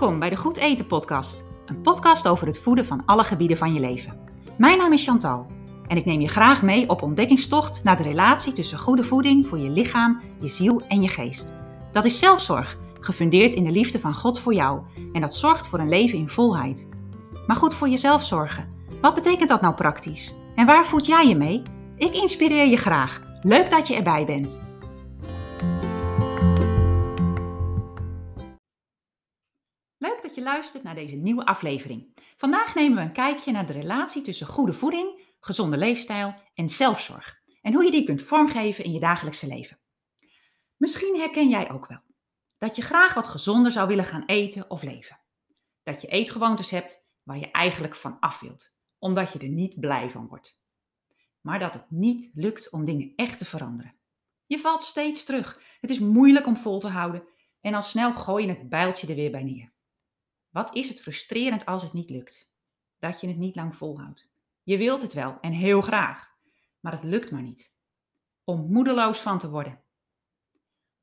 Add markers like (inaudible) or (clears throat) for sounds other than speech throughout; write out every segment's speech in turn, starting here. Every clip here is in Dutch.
Welkom bij de Goed Eten Podcast, een podcast over het voeden van alle gebieden van je leven. Mijn naam is Chantal en ik neem je graag mee op ontdekkingstocht naar de relatie tussen goede voeding voor je lichaam, je ziel en je geest. Dat is zelfzorg, gefundeerd in de liefde van God voor jou en dat zorgt voor een leven in volheid. Maar goed voor jezelf zorgen, wat betekent dat nou praktisch? En waar voed jij je mee? Ik inspireer je graag. Leuk dat je erbij bent. Dat je luistert naar deze nieuwe aflevering. Vandaag nemen we een kijkje naar de relatie tussen goede voeding, gezonde leefstijl en zelfzorg. En hoe je die kunt vormgeven in je dagelijkse leven. Misschien herken jij ook wel dat je graag wat gezonder zou willen gaan eten of leven. Dat je eetgewoontes hebt waar je eigenlijk van af wilt, omdat je er niet blij van wordt. Maar dat het niet lukt om dingen echt te veranderen. Je valt steeds terug. Het is moeilijk om vol te houden en al snel gooi je het bijltje er weer bij neer. Wat is het frustrerend als het niet lukt? Dat je het niet lang volhoudt. Je wilt het wel en heel graag, maar het lukt maar niet. Om moedeloos van te worden.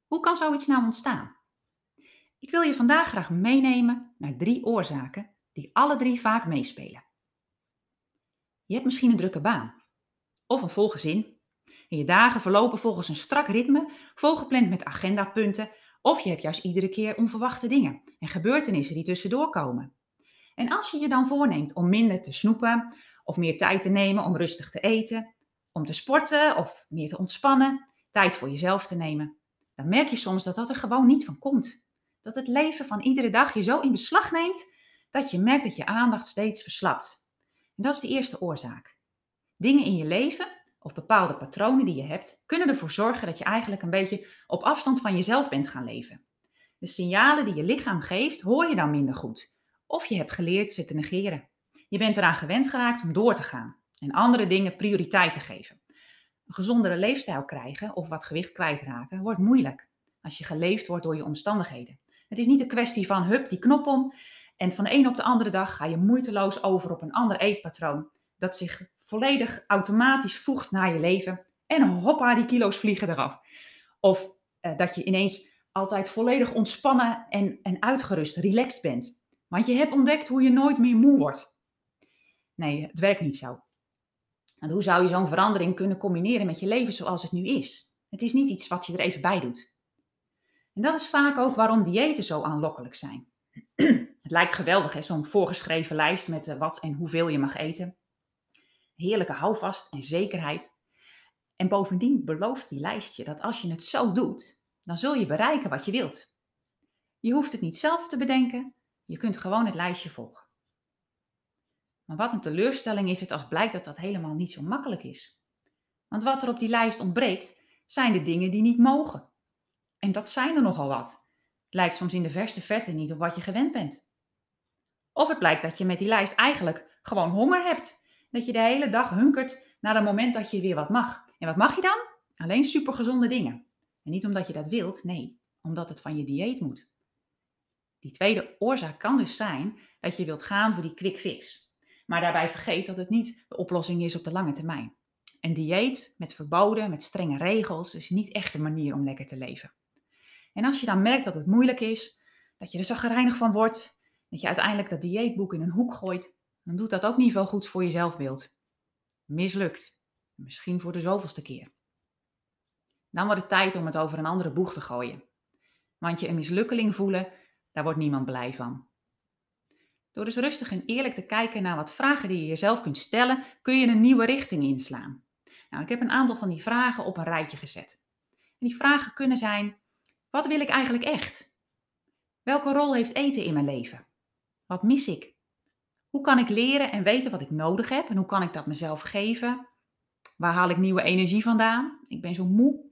Hoe kan zoiets nou ontstaan? Ik wil je vandaag graag meenemen naar drie oorzaken die alle drie vaak meespelen. Je hebt misschien een drukke baan of een vol gezin. En je dagen verlopen volgens een strak ritme, volgepland met agendapunten, of je hebt juist iedere keer onverwachte dingen en gebeurtenissen die tussendoor komen. En als je je dan voorneemt om minder te snoepen, of meer tijd te nemen om rustig te eten, om te sporten of meer te ontspannen, tijd voor jezelf te nemen, dan merk je soms dat dat er gewoon niet van komt. Dat het leven van iedere dag je zo in beslag neemt dat je merkt dat je aandacht steeds verslapt. En dat is de eerste oorzaak. Dingen in je leven of bepaalde patronen die je hebt, kunnen ervoor zorgen dat je eigenlijk een beetje op afstand van jezelf bent gaan leven. De signalen die je lichaam geeft, hoor je dan minder goed. Of je hebt geleerd ze te negeren. Je bent eraan gewend geraakt om door te gaan en andere dingen prioriteit te geven. Een gezondere leefstijl krijgen of wat gewicht kwijtraken wordt moeilijk als je geleefd wordt door je omstandigheden. Het is niet een kwestie van hup die knop om en van de een op de andere dag ga je moeiteloos over op een ander eetpatroon dat zich volledig automatisch voegt naar je leven en hoppa, die kilo's vliegen eraf. Of uh, dat je ineens altijd volledig ontspannen en, en uitgerust, relaxed bent. Want je hebt ontdekt hoe je nooit meer moe wordt. Nee, het werkt niet zo. Want hoe zou je zo'n verandering kunnen combineren met je leven zoals het nu is? Het is niet iets wat je er even bij doet. En dat is vaak ook waarom diëten zo aanlokkelijk zijn. (clears throat) het lijkt geweldig, zo'n voorgeschreven lijst met uh, wat en hoeveel je mag eten heerlijke houvast en zekerheid. En bovendien belooft die lijstje dat als je het zo doet, dan zul je bereiken wat je wilt. Je hoeft het niet zelf te bedenken, je kunt gewoon het lijstje volgen. Maar wat een teleurstelling is het als blijkt dat dat helemaal niet zo makkelijk is. Want wat er op die lijst ontbreekt, zijn de dingen die niet mogen. En dat zijn er nogal wat. Het lijkt soms in de verste verte niet op wat je gewend bent. Of het blijkt dat je met die lijst eigenlijk gewoon honger hebt dat je de hele dag hunkert naar een moment dat je weer wat mag. En wat mag je dan? Alleen supergezonde dingen. En niet omdat je dat wilt, nee, omdat het van je dieet moet. Die tweede oorzaak kan dus zijn dat je wilt gaan voor die quick fix. Maar daarbij vergeet dat het niet de oplossing is op de lange termijn. Een dieet met verboden, met strenge regels, is niet echt de manier om lekker te leven. En als je dan merkt dat het moeilijk is, dat je er zagrijnig van wordt, dat je uiteindelijk dat dieetboek in een hoek gooit, dan doet dat ook niet veel goeds voor je zelfbeeld. Mislukt. Misschien voor de zoveelste keer. Dan wordt het tijd om het over een andere boeg te gooien. Want je een mislukkeling voelen, daar wordt niemand blij van. Door dus rustig en eerlijk te kijken naar wat vragen die je jezelf kunt stellen, kun je een nieuwe richting inslaan. Nou, ik heb een aantal van die vragen op een rijtje gezet. En die vragen kunnen zijn: wat wil ik eigenlijk echt? Welke rol heeft eten in mijn leven? Wat mis ik? Hoe kan ik leren en weten wat ik nodig heb? En hoe kan ik dat mezelf geven? Waar haal ik nieuwe energie vandaan? Ik ben zo moe.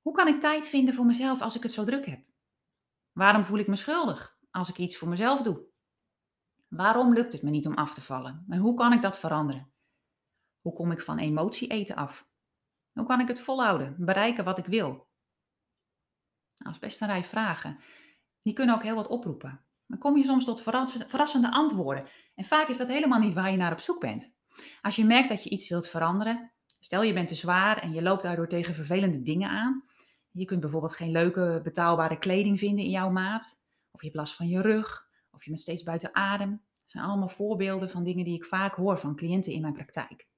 Hoe kan ik tijd vinden voor mezelf als ik het zo druk heb? Waarom voel ik me schuldig als ik iets voor mezelf doe? Waarom lukt het me niet om af te vallen? En hoe kan ik dat veranderen? Hoe kom ik van emotie eten af? Hoe kan ik het volhouden, bereiken wat ik wil? Nou, dat is best een rij vragen. Die kunnen ook heel wat oproepen. Dan kom je soms tot verrassende antwoorden. En vaak is dat helemaal niet waar je naar op zoek bent. Als je merkt dat je iets wilt veranderen, stel je bent te zwaar en je loopt daardoor tegen vervelende dingen aan. Je kunt bijvoorbeeld geen leuke betaalbare kleding vinden in jouw maat. of je hebt last van je rug, of je bent steeds buiten adem. Dat zijn allemaal voorbeelden van dingen die ik vaak hoor van cliënten in mijn praktijk.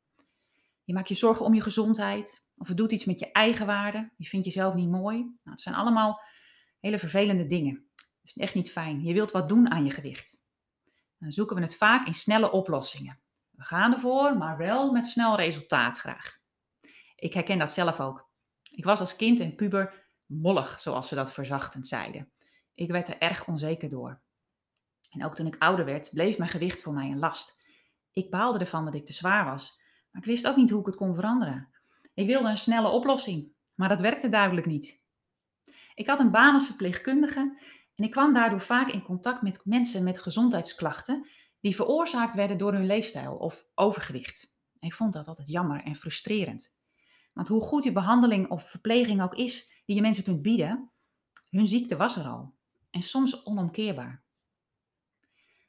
Je maakt je zorgen om je gezondheid, of het doet iets met je eigen waarde. Je vindt jezelf niet mooi. Nou, het zijn allemaal hele vervelende dingen. Is echt niet fijn. Je wilt wat doen aan je gewicht. Dan zoeken we het vaak in snelle oplossingen. We gaan ervoor, maar wel met snel resultaat graag. Ik herken dat zelf ook. Ik was als kind en puber mollig, zoals ze dat verzachtend zeiden. Ik werd er erg onzeker door. En ook toen ik ouder werd, bleef mijn gewicht voor mij een last. Ik baalde ervan dat ik te zwaar was, maar ik wist ook niet hoe ik het kon veranderen. Ik wilde een snelle oplossing, maar dat werkte duidelijk niet. Ik had een baan als verpleegkundige en ik kwam daardoor vaak in contact met mensen met gezondheidsklachten die veroorzaakt werden door hun leefstijl of overgewicht. Ik vond dat altijd jammer en frustrerend. Want hoe goed je behandeling of verpleging ook is die je mensen kunt bieden, hun ziekte was er al en soms onomkeerbaar.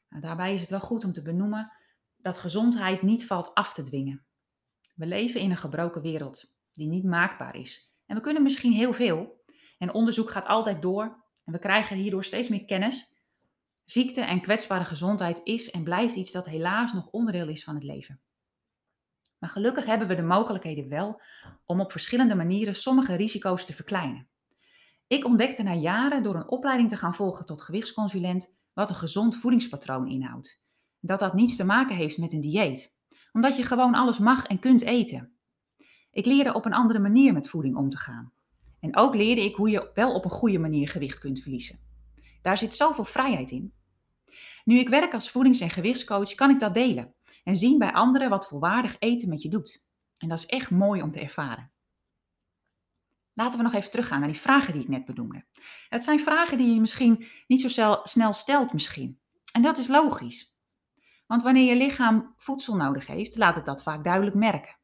Nou, daarbij is het wel goed om te benoemen dat gezondheid niet valt af te dwingen. We leven in een gebroken wereld die niet maakbaar is. En we kunnen misschien heel veel. En onderzoek gaat altijd door. En we krijgen hierdoor steeds meer kennis. Ziekte en kwetsbare gezondheid is en blijft iets dat helaas nog onderdeel is van het leven. Maar gelukkig hebben we de mogelijkheden wel om op verschillende manieren sommige risico's te verkleinen. Ik ontdekte na jaren door een opleiding te gaan volgen tot gewichtsconsulent wat een gezond voedingspatroon inhoudt. Dat dat niets te maken heeft met een dieet, omdat je gewoon alles mag en kunt eten. Ik leerde op een andere manier met voeding om te gaan. En ook leerde ik hoe je wel op een goede manier gewicht kunt verliezen. Daar zit zoveel vrijheid in. Nu ik werk als voedings- en gewichtscoach, kan ik dat delen en zien bij anderen wat volwaardig eten met je doet. En dat is echt mooi om te ervaren. Laten we nog even teruggaan naar die vragen die ik net benoemde. Het zijn vragen die je misschien niet zo snel stelt misschien. En dat is logisch. Want wanneer je lichaam voedsel nodig heeft, laat het dat vaak duidelijk merken.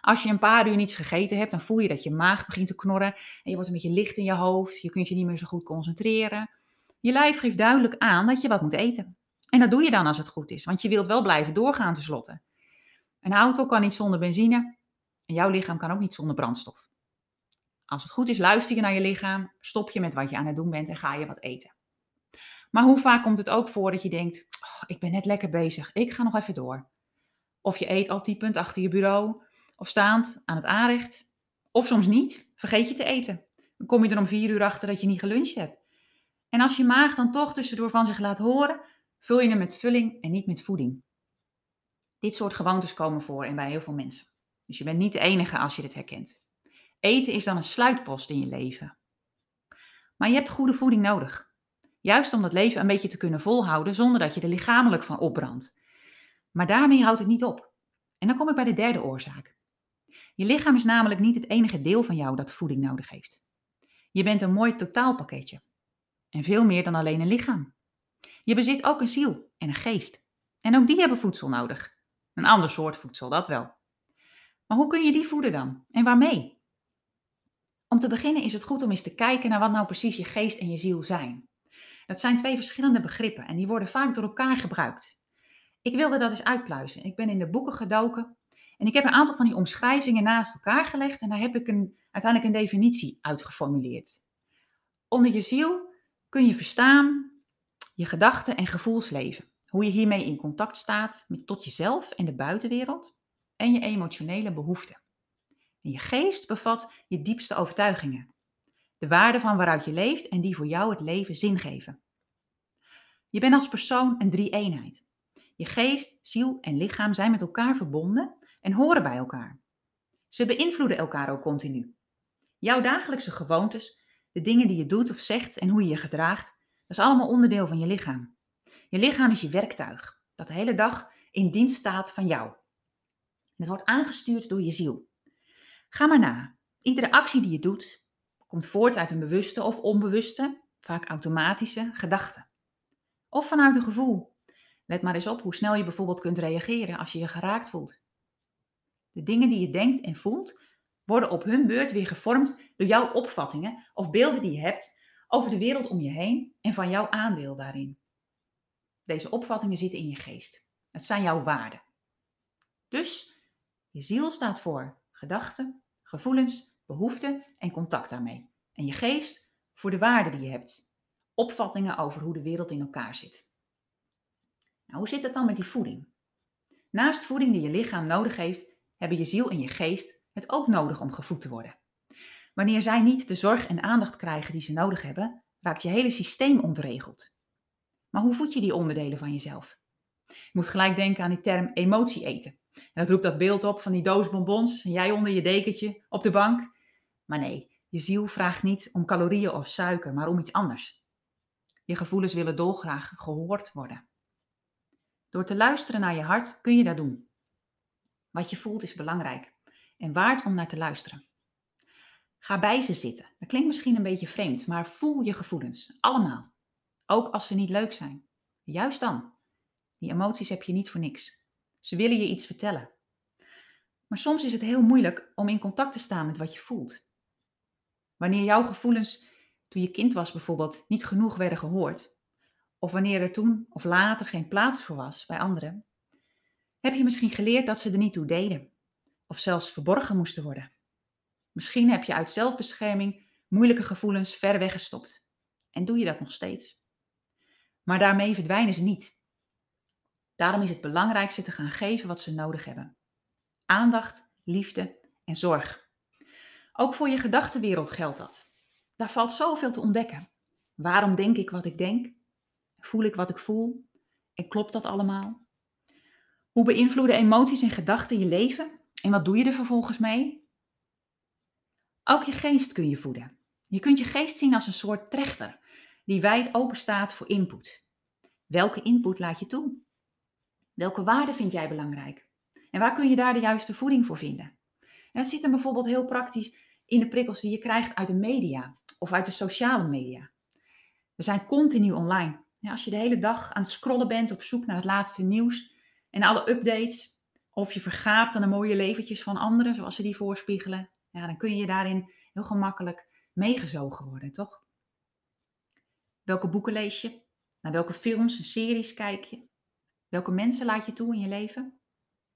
Als je een paar uur niets gegeten hebt, dan voel je dat je maag begint te knorren en je wordt een beetje licht in je hoofd, je kunt je niet meer zo goed concentreren. Je lijf geeft duidelijk aan dat je wat moet eten. En dat doe je dan als het goed is, want je wilt wel blijven doorgaan tenslotte. Een auto kan niet zonder benzine en jouw lichaam kan ook niet zonder brandstof. Als het goed is, luister je naar je lichaam, stop je met wat je aan het doen bent en ga je wat eten. Maar hoe vaak komt het ook voor dat je denkt, oh, ik ben net lekker bezig, ik ga nog even door. Of je eet al typend achter je bureau, of staand aan het aanrecht. Of soms niet, vergeet je te eten. Dan kom je er om vier uur achter dat je niet geluncht hebt. En als je maag dan toch tussendoor van zich laat horen, vul je hem met vulling en niet met voeding. Dit soort gewoontes komen voor en bij heel veel mensen. Dus je bent niet de enige als je dit herkent. Eten is dan een sluitpost in je leven. Maar je hebt goede voeding nodig. Juist om dat leven een beetje te kunnen volhouden zonder dat je er lichamelijk van opbrandt. Maar daarmee houdt het niet op. En dan kom ik bij de derde oorzaak. Je lichaam is namelijk niet het enige deel van jou dat voeding nodig heeft. Je bent een mooi totaalpakketje. En veel meer dan alleen een lichaam. Je bezit ook een ziel en een geest. En ook die hebben voedsel nodig. Een ander soort voedsel, dat wel. Maar hoe kun je die voeden dan? En waarmee? Om te beginnen is het goed om eens te kijken naar wat nou precies je geest en je ziel zijn. Dat zijn twee verschillende begrippen en die worden vaak door elkaar gebruikt. Ik wilde dat eens uitpluizen. Ik ben in de boeken gedoken en ik heb een aantal van die omschrijvingen naast elkaar gelegd en daar heb ik een, uiteindelijk een definitie uitgeformuleerd. Onder je ziel kun je verstaan je gedachten en gevoelsleven, hoe je hiermee in contact staat met tot jezelf en de buitenwereld en je emotionele behoeften. En je geest bevat je diepste overtuigingen, de waarden van waaruit je leeft en die voor jou het leven zin geven. Je bent als persoon een drie-eenheid. Je geest, ziel en lichaam zijn met elkaar verbonden en horen bij elkaar. Ze beïnvloeden elkaar ook continu. Jouw dagelijkse gewoontes, de dingen die je doet of zegt en hoe je je gedraagt, dat is allemaal onderdeel van je lichaam. Je lichaam is je werktuig, dat de hele dag in dienst staat van jou. Het wordt aangestuurd door je ziel. Ga maar na. Iedere actie die je doet, komt voort uit een bewuste of onbewuste, vaak automatische gedachte. Of vanuit een gevoel. Let maar eens op hoe snel je bijvoorbeeld kunt reageren als je je geraakt voelt. De dingen die je denkt en voelt, worden op hun beurt weer gevormd door jouw opvattingen of beelden die je hebt over de wereld om je heen en van jouw aandeel daarin. Deze opvattingen zitten in je geest. Het zijn jouw waarden. Dus je ziel staat voor gedachten, gevoelens, behoeften en contact daarmee. En je geest voor de waarden die je hebt. opvattingen over hoe de wereld in elkaar zit. Nou, hoe zit het dan met die voeding? Naast voeding die je lichaam nodig heeft, hebben je ziel en je geest het ook nodig om gevoed te worden. Wanneer zij niet de zorg en aandacht krijgen die ze nodig hebben, raakt je hele systeem ontregeld. Maar hoe voed je die onderdelen van jezelf? Je moet gelijk denken aan die term emotie eten. En dat roept dat beeld op van die doos bonbons en jij onder je dekentje op de bank. Maar nee, je ziel vraagt niet om calorieën of suiker, maar om iets anders. Je gevoelens willen dolgraag gehoord worden. Door te luisteren naar je hart kun je dat doen. Wat je voelt is belangrijk en waard om naar te luisteren. Ga bij ze zitten. Dat klinkt misschien een beetje vreemd, maar voel je gevoelens. Allemaal. Ook als ze niet leuk zijn. Juist dan. Die emoties heb je niet voor niks. Ze willen je iets vertellen. Maar soms is het heel moeilijk om in contact te staan met wat je voelt. Wanneer jouw gevoelens toen je kind was bijvoorbeeld niet genoeg werden gehoord, of wanneer er toen of later geen plaats voor was bij anderen, heb je misschien geleerd dat ze er niet toe deden, of zelfs verborgen moesten worden. Misschien heb je uit zelfbescherming moeilijke gevoelens ver weggestopt en doe je dat nog steeds. Maar daarmee verdwijnen ze niet. Daarom is het belangrijkste te gaan geven wat ze nodig hebben: aandacht, liefde en zorg. Ook voor je gedachtenwereld geldt dat. Daar valt zoveel te ontdekken. Waarom denk ik wat ik denk? Voel ik wat ik voel? En klopt dat allemaal? Hoe beïnvloeden emoties en gedachten je leven? En wat doe je er vervolgens mee? Ook je geest kun je voeden. Je kunt je geest zien als een soort trechter die wijd open staat voor input. Welke input laat je toe? Welke waarden vind jij belangrijk? En waar kun je daar de juiste voeding voor vinden? En dat zit hem bijvoorbeeld heel praktisch in de prikkels die je krijgt uit de media of uit de sociale media. We zijn continu online. Als je de hele dag aan het scrollen bent op zoek naar het laatste nieuws en alle updates, of je vergaapt aan de mooie leventjes van anderen, zoals ze die voorspiegelen, ja, dan kun je daarin heel gemakkelijk meegezogen worden, toch? Welke boeken lees je? Naar welke films en series kijk je? Welke mensen laat je toe in je leven?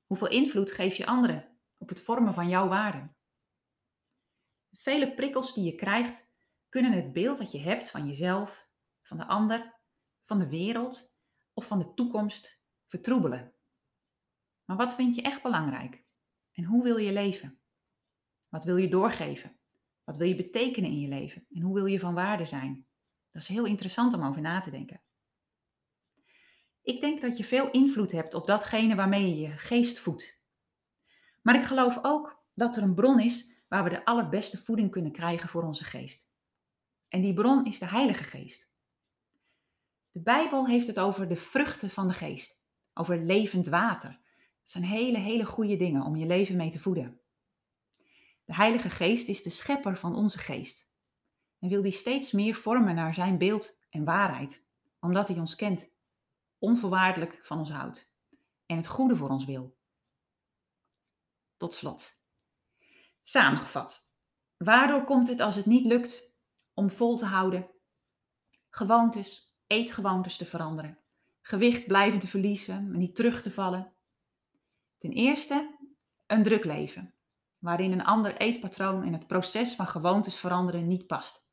Hoeveel invloed geef je anderen op het vormen van jouw waarden? Vele prikkels die je krijgt kunnen het beeld dat je hebt van jezelf, van de ander, van de wereld of van de toekomst vertroebelen. Maar wat vind je echt belangrijk? En hoe wil je leven? Wat wil je doorgeven? Wat wil je betekenen in je leven? En hoe wil je van waarde zijn? Dat is heel interessant om over na te denken. Ik denk dat je veel invloed hebt op datgene waarmee je je geest voedt. Maar ik geloof ook dat er een bron is waar we de allerbeste voeding kunnen krijgen voor onze geest. En die bron is de Heilige Geest. De Bijbel heeft het over de vruchten van de geest, over levend water. Dat zijn hele, hele goede dingen om je leven mee te voeden. De Heilige Geest is de schepper van onze geest en wil die steeds meer vormen naar zijn beeld en waarheid, omdat hij ons kent, onvoorwaardelijk van ons houdt en het goede voor ons wil. Tot slot. Samengevat. Waardoor komt het als het niet lukt om vol te houden, gewoontes, eetgewoontes te veranderen, gewicht blijven te verliezen, maar niet terug te vallen? Ten eerste een druk leven, waarin een ander eetpatroon en het proces van gewoontes veranderen niet past.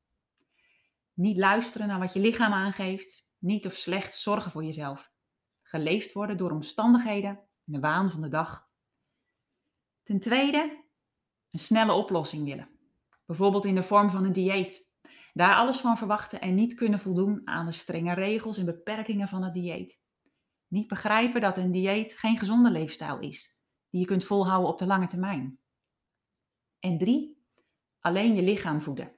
Niet luisteren naar wat je lichaam aangeeft, niet of slecht zorgen voor jezelf. Geleefd worden door omstandigheden en de waan van de dag. Ten tweede een snelle oplossing willen. Bijvoorbeeld in de vorm van een dieet. Daar alles van verwachten en niet kunnen voldoen aan de strenge regels en beperkingen van het dieet. Niet begrijpen dat een dieet geen gezonde leefstijl is, die je kunt volhouden op de lange termijn. En drie, alleen je lichaam voeden.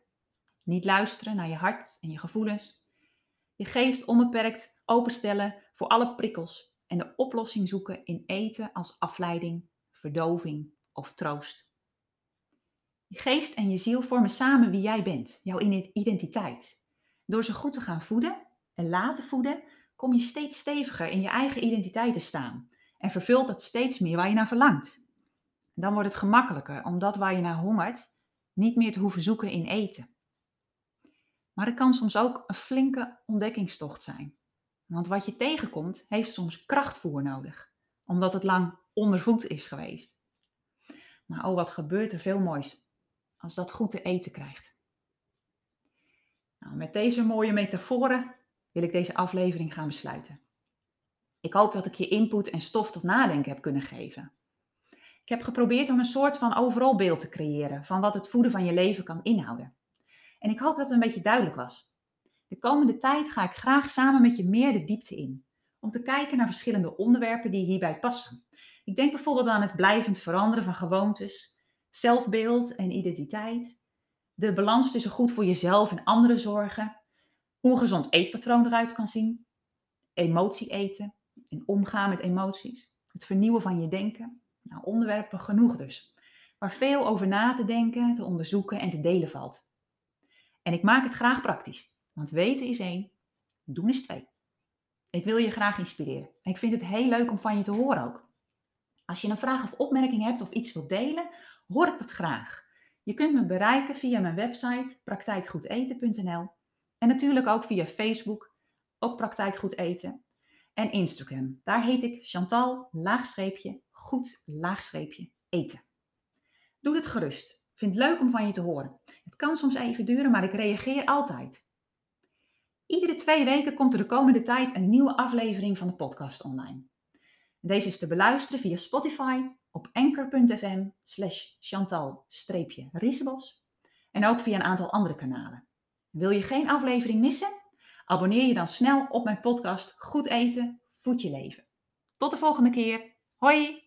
Niet luisteren naar je hart en je gevoelens. Je geest onbeperkt openstellen voor alle prikkels en de oplossing zoeken in eten als afleiding, verdoving of troost. Je geest en je ziel vormen samen wie jij bent, jouw identiteit. Door ze goed te gaan voeden en laten voeden, kom je steeds steviger in je eigen identiteit te staan en vervult dat steeds meer waar je naar verlangt. Dan wordt het gemakkelijker om dat waar je naar hongert niet meer te hoeven zoeken in eten. Maar het kan soms ook een flinke ontdekkingstocht zijn. Want wat je tegenkomt, heeft soms krachtvoer nodig, omdat het lang ondervoed is geweest. Maar oh, wat gebeurt er veel moois als dat goed te eten krijgt. Nou, met deze mooie metaforen wil ik deze aflevering gaan besluiten. Ik hoop dat ik je input en stof tot nadenken heb kunnen geven. Ik heb geprobeerd om een soort van overal beeld te creëren van wat het voeden van je leven kan inhouden. En ik hoop dat het een beetje duidelijk was. De komende tijd ga ik graag samen met je meer de diepte in, om te kijken naar verschillende onderwerpen die hierbij passen. Ik denk bijvoorbeeld aan het blijvend veranderen van gewoontes, zelfbeeld en identiteit, de balans tussen goed voor jezelf en andere zorgen, hoe een gezond eetpatroon eruit kan zien, emotie eten en omgaan met emoties, het vernieuwen van je denken. Nou, onderwerpen genoeg dus, waar veel over na te denken, te onderzoeken en te delen valt. En ik maak het graag praktisch, want weten is één, doen is twee. Ik wil je graag inspireren. En ik vind het heel leuk om van je te horen ook. Als je een vraag of opmerking hebt of iets wilt delen, hoor ik dat graag. Je kunt me bereiken via mijn website praktijkgoedeten.nl en natuurlijk ook via Facebook, ook Praktijk Eten en Instagram. Daar heet ik Chantal laagstreepje goed laagstreepje eten. Doe het gerust. Vind het leuk om van je te horen. Het kan soms even duren, maar ik reageer altijd. Iedere twee weken komt er de komende tijd een nieuwe aflevering van de podcast online. Deze is te beluisteren via Spotify, op anchor.fm slash chantal-riesebos en ook via een aantal andere kanalen. Wil je geen aflevering missen? Abonneer je dan snel op mijn podcast Goed Eten, Voed Je Leven. Tot de volgende keer. Hoi!